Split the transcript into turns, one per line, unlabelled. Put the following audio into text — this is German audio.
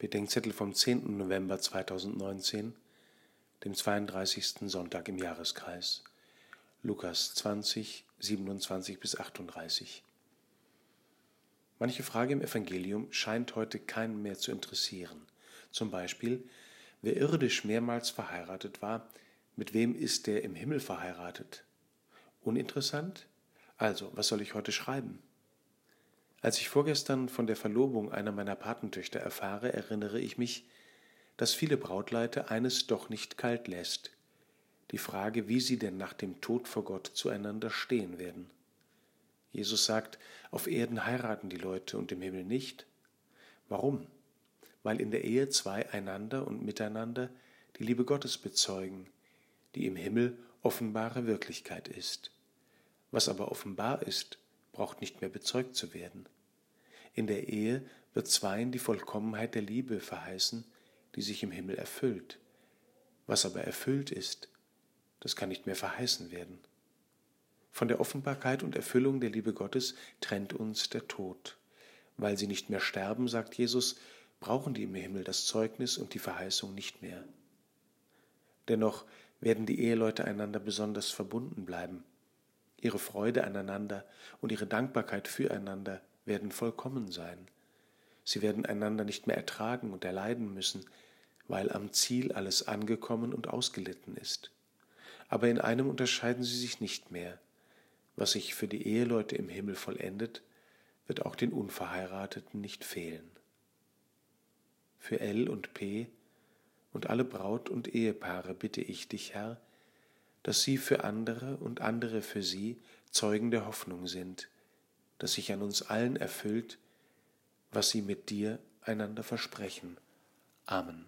Bedenkzettel vom 10. November 2019, dem 32. Sonntag im Jahreskreis. Lukas 20, 27 bis 38. Manche Frage im Evangelium scheint heute keinen mehr zu interessieren. Zum Beispiel, wer irdisch mehrmals verheiratet war, mit wem ist der im Himmel verheiratet? Uninteressant? Also, was soll ich heute schreiben? Als ich vorgestern von der Verlobung einer meiner Patentöchter erfahre, erinnere ich mich, dass viele Brautleute eines doch nicht kalt lässt, die Frage, wie sie denn nach dem Tod vor Gott zueinander stehen werden. Jesus sagt, auf Erden heiraten die Leute und im Himmel nicht. Warum? Weil in der Ehe zwei einander und miteinander die Liebe Gottes bezeugen, die im Himmel offenbare Wirklichkeit ist. Was aber offenbar ist, braucht nicht mehr bezeugt zu werden. In der Ehe wird zweien die Vollkommenheit der Liebe verheißen, die sich im Himmel erfüllt. Was aber erfüllt ist, das kann nicht mehr verheißen werden. Von der Offenbarkeit und Erfüllung der Liebe Gottes trennt uns der Tod. Weil sie nicht mehr sterben, sagt Jesus, brauchen die im Himmel das Zeugnis und die Verheißung nicht mehr. Dennoch werden die Eheleute einander besonders verbunden bleiben. Ihre Freude aneinander und ihre Dankbarkeit füreinander werden vollkommen sein. Sie werden einander nicht mehr ertragen und erleiden müssen, weil am Ziel alles angekommen und ausgelitten ist. Aber in einem unterscheiden sie sich nicht mehr. Was sich für die Eheleute im Himmel vollendet, wird auch den Unverheirateten nicht fehlen. Für L und P und alle Braut- und Ehepaare bitte ich dich, Herr, dass sie für andere und andere für sie Zeugen der Hoffnung sind, dass sich an uns allen erfüllt, was sie mit dir einander versprechen. Amen.